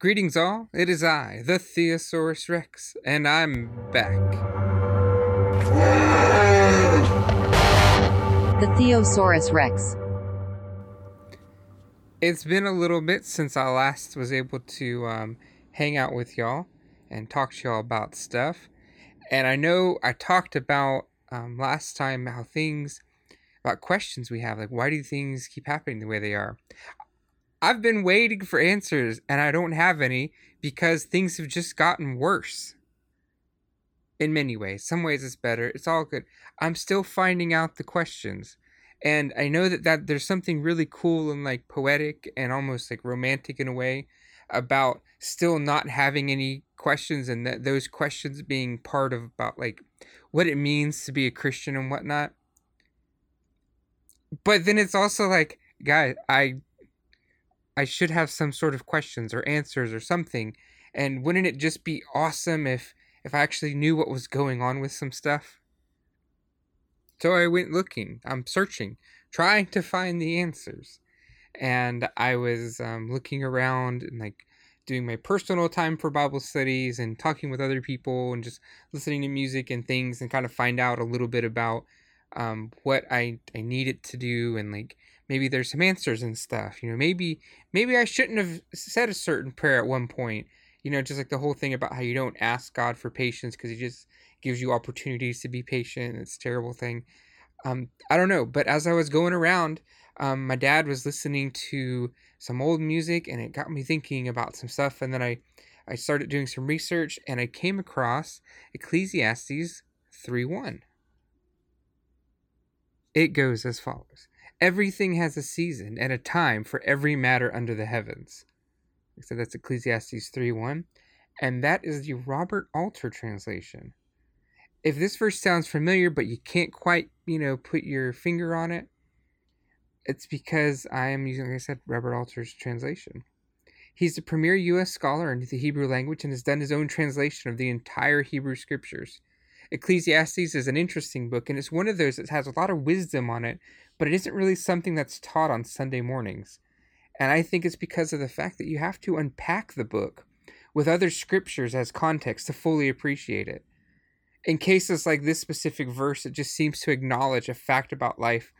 Greetings, all. It is I, the Theosaurus Rex, and I'm back. The Theosaurus Rex. It's been a little bit since I last was able to um, hang out with y'all and talk to y'all about stuff. And I know I talked about um, last time how things, about questions we have, like why do things keep happening the way they are? I've been waiting for answers and I don't have any because things have just gotten worse. In many ways. Some ways it's better. It's all good. I'm still finding out the questions. And I know that, that there's something really cool and like poetic and almost like romantic in a way about still not having any questions and that those questions being part of about like what it means to be a Christian and whatnot. But then it's also like, guys, I I should have some sort of questions or answers or something. And wouldn't it just be awesome if if I actually knew what was going on with some stuff? So I went looking, I'm searching, trying to find the answers. And I was um, looking around and like doing my personal time for Bible studies and talking with other people and just listening to music and things and kind of find out a little bit about um, what I, I needed to do and like maybe there's some answers and stuff you know maybe maybe i shouldn't have said a certain prayer at one point you know just like the whole thing about how you don't ask god for patience because he just gives you opportunities to be patient it's a terrible thing. Um i don't know but as i was going around um my dad was listening to some old music and it got me thinking about some stuff and then i i started doing some research and i came across ecclesiastes 3 1 it goes as follows Everything has a season and a time for every matter under the heavens. So that's Ecclesiastes 3 1. And that is the Robert Alter translation. If this verse sounds familiar, but you can't quite, you know, put your finger on it, it's because I am using, like I said, Robert Alter's translation. He's the premier U.S. scholar in the Hebrew language and has done his own translation of the entire Hebrew scriptures. Ecclesiastes is an interesting book, and it's one of those that has a lot of wisdom on it, but it isn't really something that's taught on Sunday mornings. And I think it's because of the fact that you have to unpack the book with other scriptures as context to fully appreciate it. In cases like this specific verse, it just seems to acknowledge a fact about life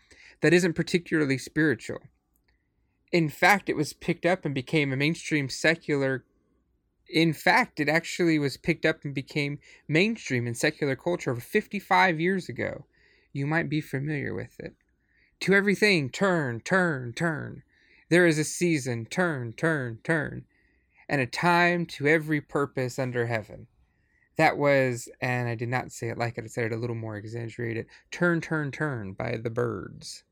that isn't particularly spiritual. In fact, it was picked up and became a mainstream secular in fact, it actually was picked up and became mainstream in secular culture over 55 years ago. You might be familiar with it. To everything, turn, turn, turn. There is a season, turn, turn, turn, and a time to every purpose under heaven. That was, and I did not say it like it, I said it a little more exaggerated, Turn, Turn, Turn by the Byrds.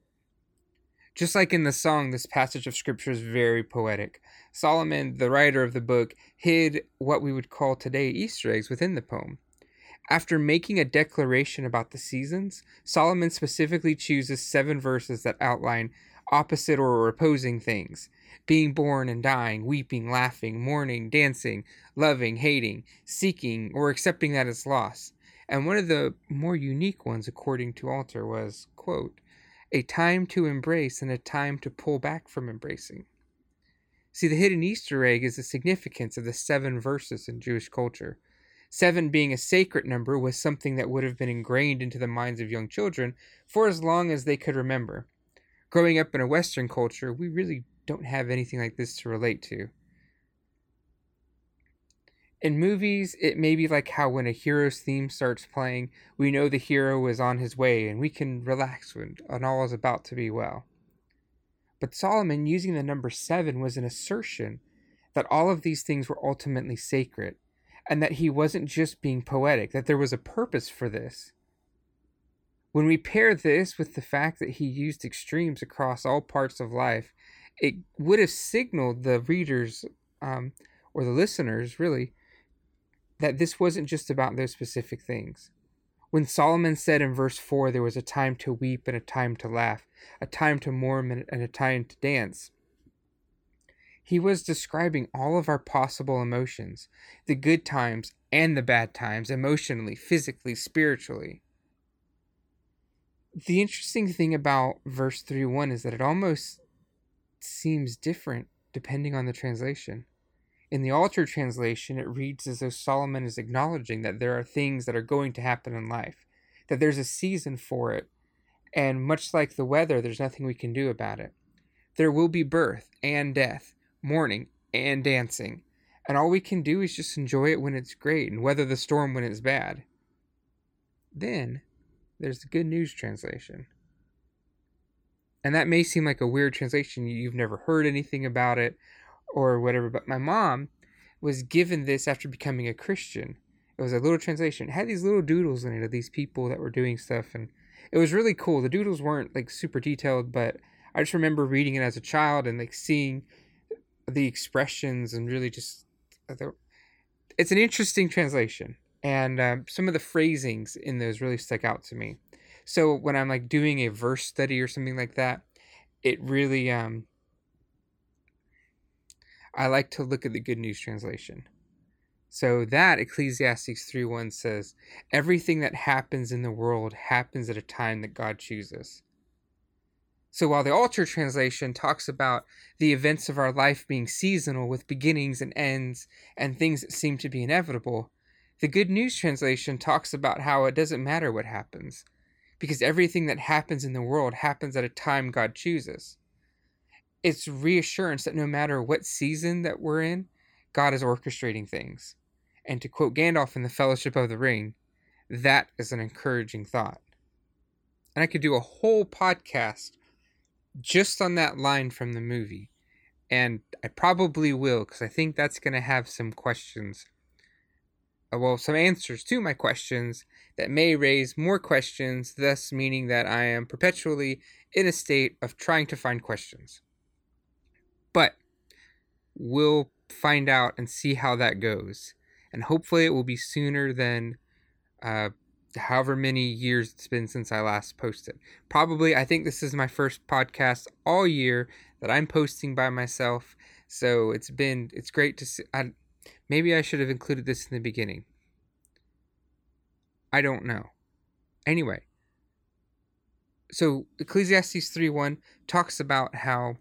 Just like in the song, this passage of scripture is very poetic. Solomon, the writer of the book, hid what we would call today Easter eggs within the poem. After making a declaration about the seasons, Solomon specifically chooses seven verses that outline opposite or opposing things being born and dying, weeping, laughing, mourning, dancing, loving, hating, seeking, or accepting that it's loss. And one of the more unique ones, according to Alter, was, quote, a time to embrace and a time to pull back from embracing. See, the hidden Easter egg is the significance of the seven verses in Jewish culture. Seven being a sacred number was something that would have been ingrained into the minds of young children for as long as they could remember. Growing up in a Western culture, we really don't have anything like this to relate to. In movies, it may be like how when a hero's theme starts playing, we know the hero is on his way and we can relax when all is about to be well. But Solomon using the number seven was an assertion that all of these things were ultimately sacred and that he wasn't just being poetic, that there was a purpose for this. When we pair this with the fact that he used extremes across all parts of life, it would have signaled the readers um, or the listeners, really, that this wasn't just about those specific things. When Solomon said in verse 4 there was a time to weep and a time to laugh, a time to mourn and a time to dance, he was describing all of our possible emotions the good times and the bad times, emotionally, physically, spiritually. The interesting thing about verse 3 1 is that it almost seems different depending on the translation. In the Alter translation, it reads as though Solomon is acknowledging that there are things that are going to happen in life, that there's a season for it, and much like the weather, there's nothing we can do about it. There will be birth and death, mourning and dancing, and all we can do is just enjoy it when it's great and weather the storm when it's bad. Then there's the Good News translation. And that may seem like a weird translation. You've never heard anything about it or whatever, but my mom was given this after becoming a Christian. It was a little translation. It had these little doodles in it of these people that were doing stuff and it was really cool. The doodles weren't like super detailed, but I just remember reading it as a child and like seeing the expressions and really just it's an interesting translation and um, some of the phrasings in those really stuck out to me so when i'm like doing a verse study or something like that it really um i like to look at the good news translation so that ecclesiastes 3 1 says everything that happens in the world happens at a time that god chooses so while the Alter translation talks about the events of our life being seasonal with beginnings and ends and things that seem to be inevitable, the Good News translation talks about how it doesn't matter what happens, because everything that happens in the world happens at a time God chooses. It's reassurance that no matter what season that we're in, God is orchestrating things. And to quote Gandalf in the Fellowship of the Ring, that is an encouraging thought. And I could do a whole podcast just on that line from the movie. And I probably will because I think that's going to have some questions. Uh, well, some answers to my questions that may raise more questions, thus meaning that I am perpetually in a state of trying to find questions. But we'll find out and see how that goes. And hopefully it will be sooner than uh, however many years it's been since I last posted. Probably, I think this is my first podcast all year that I'm posting by myself. So it's been, it's great to see. I, maybe I should have included this in the beginning. I don't know. Anyway, so Ecclesiastes 3 1 talks about how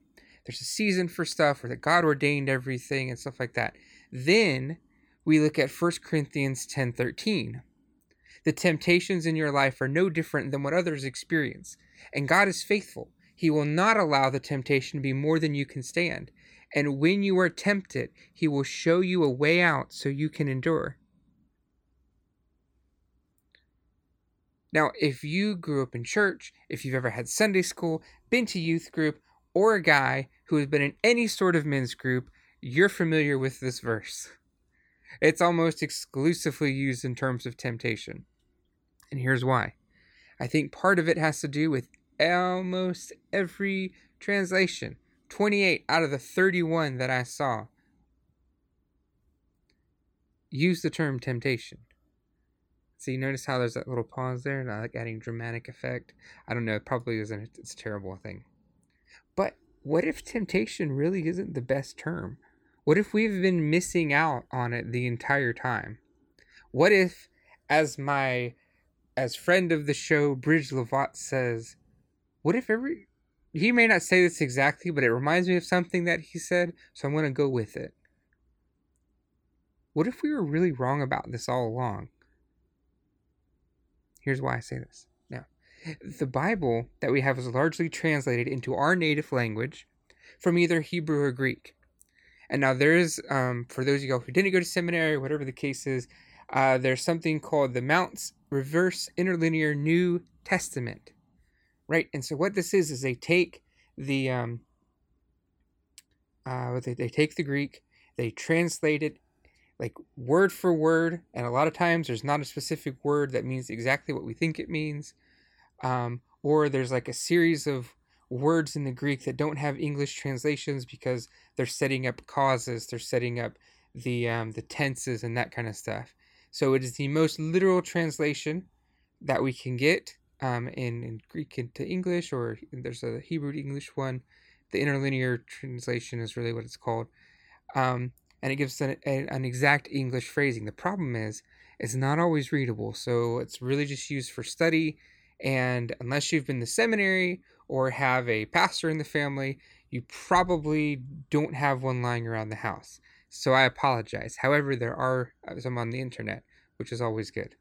there's a season for stuff or that God ordained everything and stuff like that. Then we look at 1 Corinthians ten thirteen the temptations in your life are no different than what others experience. And God is faithful. He will not allow the temptation to be more than you can stand. And when you are tempted, He will show you a way out so you can endure. Now, if you grew up in church, if you've ever had Sunday school, been to youth group, or a guy who has been in any sort of men's group, you're familiar with this verse. It's almost exclusively used in terms of temptation. And here's why. I think part of it has to do with almost every translation. 28 out of the 31 that I saw use the term temptation. So you notice how there's that little pause there, and I like adding dramatic effect. I don't know, it probably isn't. It's a terrible thing. What if temptation really isn't the best term? What if we've been missing out on it the entire time? What if, as my as friend of the show, Bridge Lovat says, What if every. He may not say this exactly, but it reminds me of something that he said, so I'm going to go with it. What if we were really wrong about this all along? Here's why I say this. The Bible that we have is largely translated into our native language from either Hebrew or Greek. And now there is, um, for those of you who didn't go to seminary, whatever the case is, uh, there's something called the Mounce Reverse Interlinear New Testament, right? And so what this is is they take the um, uh, they, they take the Greek, they translate it like word for word, and a lot of times there's not a specific word that means exactly what we think it means, um, or there's like a series of words in the Greek that don't have English translations because they're setting up causes, they're setting up the um, the tenses and that kind of stuff. So it is the most literal translation that we can get um, in, in Greek into English, or there's a Hebrew to English one. The interlinear translation is really what it's called. Um, and it gives an, a, an exact English phrasing. The problem is, it's not always readable. So it's really just used for study. And unless you've been to seminary or have a pastor in the family, you probably don't have one lying around the house. So I apologize. However, there are uh, some on the internet, which is always good.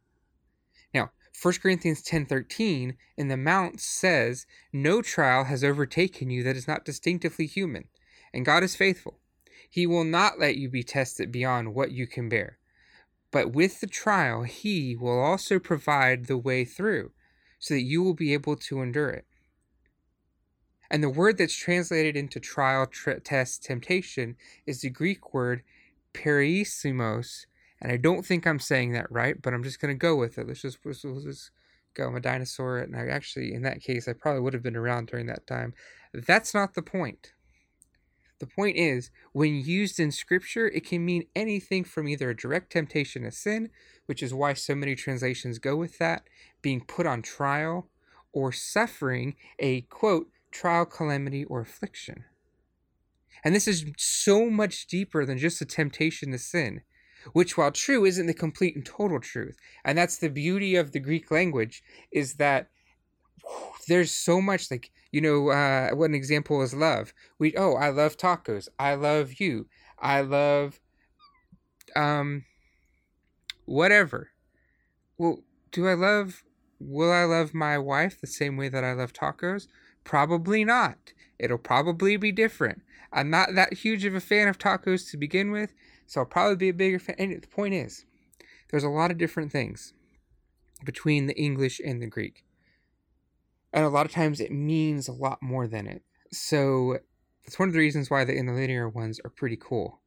Now, 1 Corinthians 10:13 in the Mounce says, "No trial has overtaken you that is not distinctively human, and God is faithful. He will not let you be tested beyond what you can bear. But with the trial, he will also provide the way through, so that you will be able to endure it." And the word that's translated into trial, tra- test, temptation is the Greek word perissimos, and I don't think I'm saying that right, but I'm just going to go with it. Let's just, let's, let's just go. I'm a dinosaur, and I actually, in that case, I probably would have been around during that time. That's not the point. The point is, when used in scripture, it can mean anything from either a direct temptation to sin, which is why so many translations go with that, being put on trial, or suffering a quote, trial, calamity, or affliction. And this is so much deeper than just a temptation to sin which while true isn't the complete and total truth. And that's the beauty of the greek language is that there's so much like you know uh what an example is love. We oh i love tacos. I love you. I love um whatever. Well do i love will i love my wife the same way that i love tacos probably not it'll probably be different i'm not that huge of a fan of tacos to begin with so I'll probably be a bigger fan. And the point is, there's a lot of different things between the English and the Greek. And a lot of times it means a lot more than it. So that's one of the reasons why the interlinear ones are pretty cool.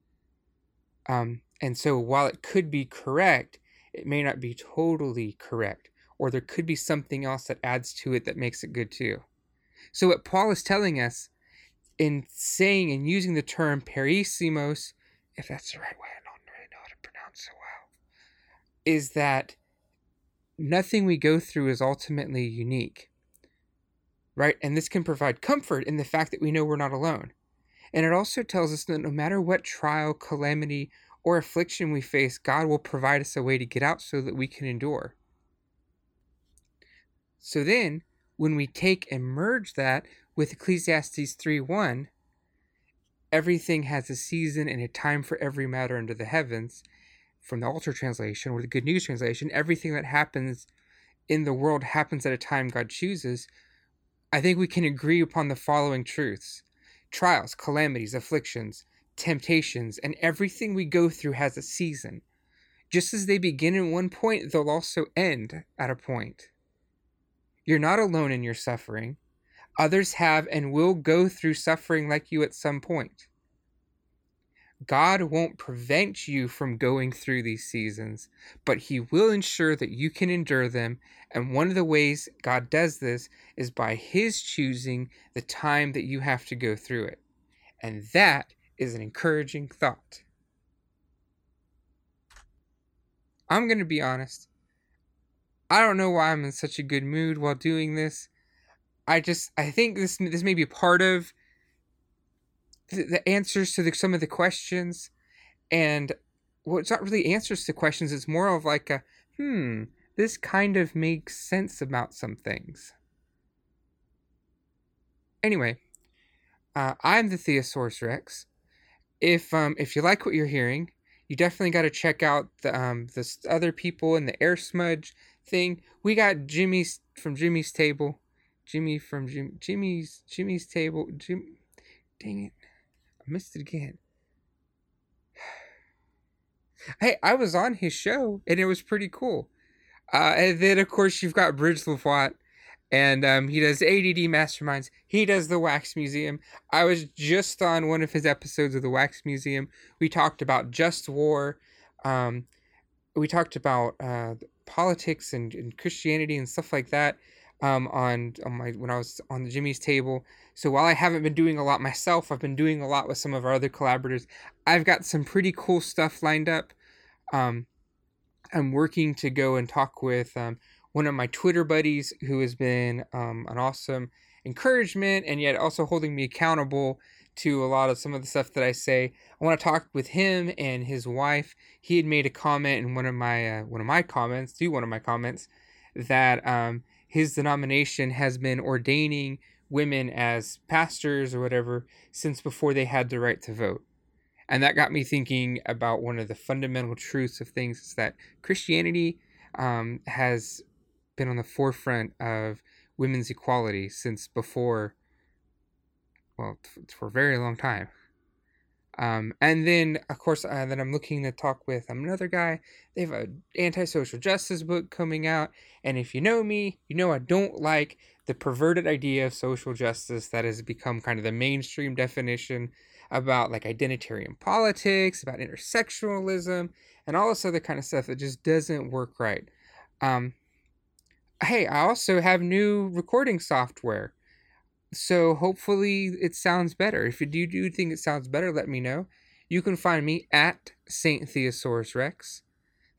Um, and so while it could be correct, it may not be totally correct, or there could be something else that adds to it that makes it good too. So what Paul is telling us in saying and using the term perissimos if that's the right way, I don't really know how to pronounce it well, is that nothing we go through is ultimately unique. Right? And this can provide comfort in the fact that we know we're not alone. And it also tells us that no matter what trial, calamity, or affliction we face, God will provide us a way to get out so that we can endure. So then, when we take and merge that with Ecclesiastes 3 1, everything has a season and a time for every matter under the heavens from the Alter translation or the good news translation everything that happens in the world happens at a time god chooses. I think we can agree upon the following truths. Trials calamities afflictions temptations and everything we go through has a season. Just as they begin at one point they'll also end at a point you're not alone in your suffering Others have and will go through suffering like you at some point. God won't prevent you from going through these seasons, but He will ensure that you can endure them. And one of the ways God does this is by His choosing the time that you have to go through it. And that is an encouraging thought. I'm going to be honest. I don't know why I'm in such a good mood while doing this. I just I think this this may be part of the, the answers to the, some of the questions, and well, it's not really answers to questions. It's more of like a hmm. This kind of makes sense about some things. Anyway, uh, I'm the Theosaurus Rex. If um if you like what you're hearing, you definitely got to check out the um the other people in the air smudge thing. We got Jimmy's from Jimmy's table. Jimmy from Jim, Jimmy's Jimmy's table. Jim, dang it, I missed it again. Hey, I was on his show and it was pretty cool. Uh, and then of course you've got Bridge LaFoit, and um, he does ADD Masterminds. He does the Wax Museum. I was just on one of his episodes of the Wax Museum. We talked about just war. Um, we talked about uh, politics and, and Christianity and stuff like that um, on on my when I was on the Jimmy's table. So while I haven't been doing a lot myself, I've been doing a lot with some of our other collaborators. I've got some pretty cool stuff lined up. Um, I'm working to go and talk with um, one of my Twitter buddies who has been um, an awesome encouragement and yet also holding me accountable to a lot of some of the stuff that I say. I want to talk with him and his wife. He had made a comment in one of my uh, one of my comments, to one of my comments, that um, his denomination has been ordaining women as pastors or whatever since before they had the right to vote. And that got me thinking about one of the fundamental truths of things is that Christianity um, has been on the forefront of women's equality since before, well, for a very long time. Um, and then, of course, uh, then I'm looking to talk with another guy. They have an anti-social justice book coming out, and if you know me, you know I don't like the perverted idea of social justice that has become kind of the mainstream definition about like identitarian politics, about intersectionalism, and all this other kind of stuff that just doesn't work right. Um, hey, I also have new recording software so hopefully it sounds better. If you do, do think it sounds better, let me know. You can find me at Saint Theosaurus Rex.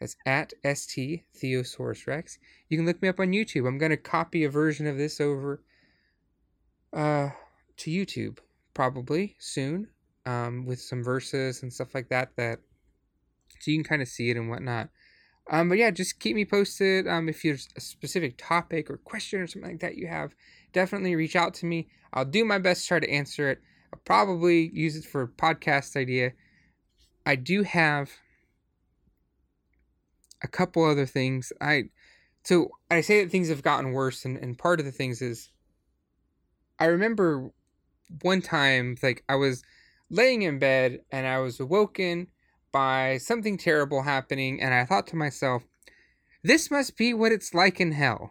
That's at St Theosaurus Rex. You can look me up on YouTube. I'm gonna copy a version of this over uh to YouTube probably soon. Um, with some verses and stuff like that that so you can kind of see it and whatnot. Um, but yeah, just keep me posted. Um, if there's a specific topic or question or something like that you have, definitely reach out to me. I'll do my best to try to answer it. I'll probably use it for podcast idea. I do have a couple other things. I so I say that things have gotten worse, and, and part of the things is I remember one time like I was laying in bed and I was awoken by something terrible happening, and I thought to myself, this must be what it's like in hell.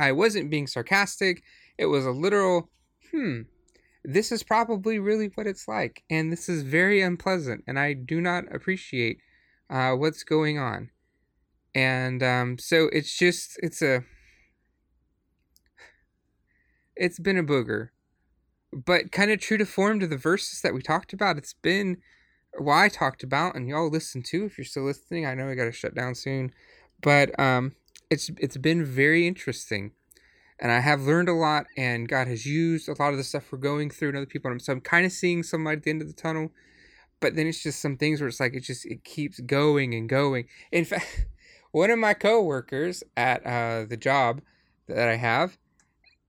I wasn't being sarcastic. It was a literal, hmm, this is probably really what it's like. And this is very unpleasant. And I do not appreciate uh, what's going on. And um, so it's just, it's a, it's been a booger. But kind of true to form to the verses that we talked about, it's been, well, I talked about, and y'all listen to if you're still listening. I know I got to shut down soon. But um, it's it's been very interesting and I have learned a lot and God has used a lot of the stuff we're going through and other people so I'm kind of seeing some light at the end of the tunnel but then it's just some things where it's like it just it keeps going and going in fact one of my coworkers at uh, the job that I have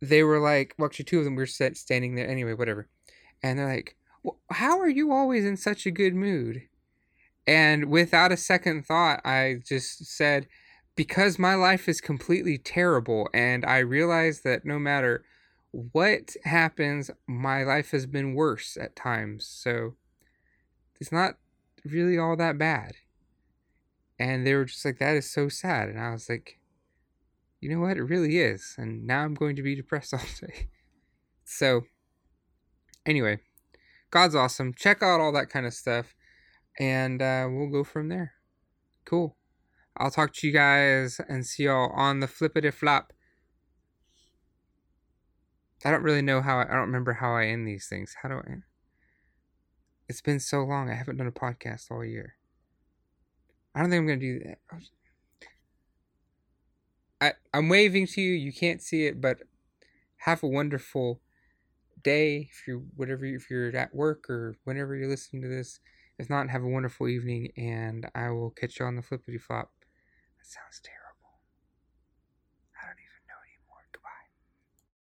they were like well actually two of them were set standing there anyway whatever and they're like how are you always in such a good mood and without a second thought I just said because my life is completely terrible and I realize that no matter what happens, my life has been worse at times. So it's not really all that bad. And they were just like, that is so sad. And I was like, you know what? It really is. And now I'm going to be depressed all day. So, anyway, God's awesome. Check out all that kind of stuff. And uh, we'll go from there. Cool. I'll talk to you guys and see y'all on the flippity flop. I don't really know how I, I don't remember how I end these things. How do I end? It's been so long. I haven't done a podcast all year. I don't think I'm gonna do that. I I'm waving to you. You can't see it, but have a wonderful day. If you're whatever if you're at work or whenever you're listening to this. If not, have a wonderful evening, and I will catch you on the flippity flop That sounds terrible.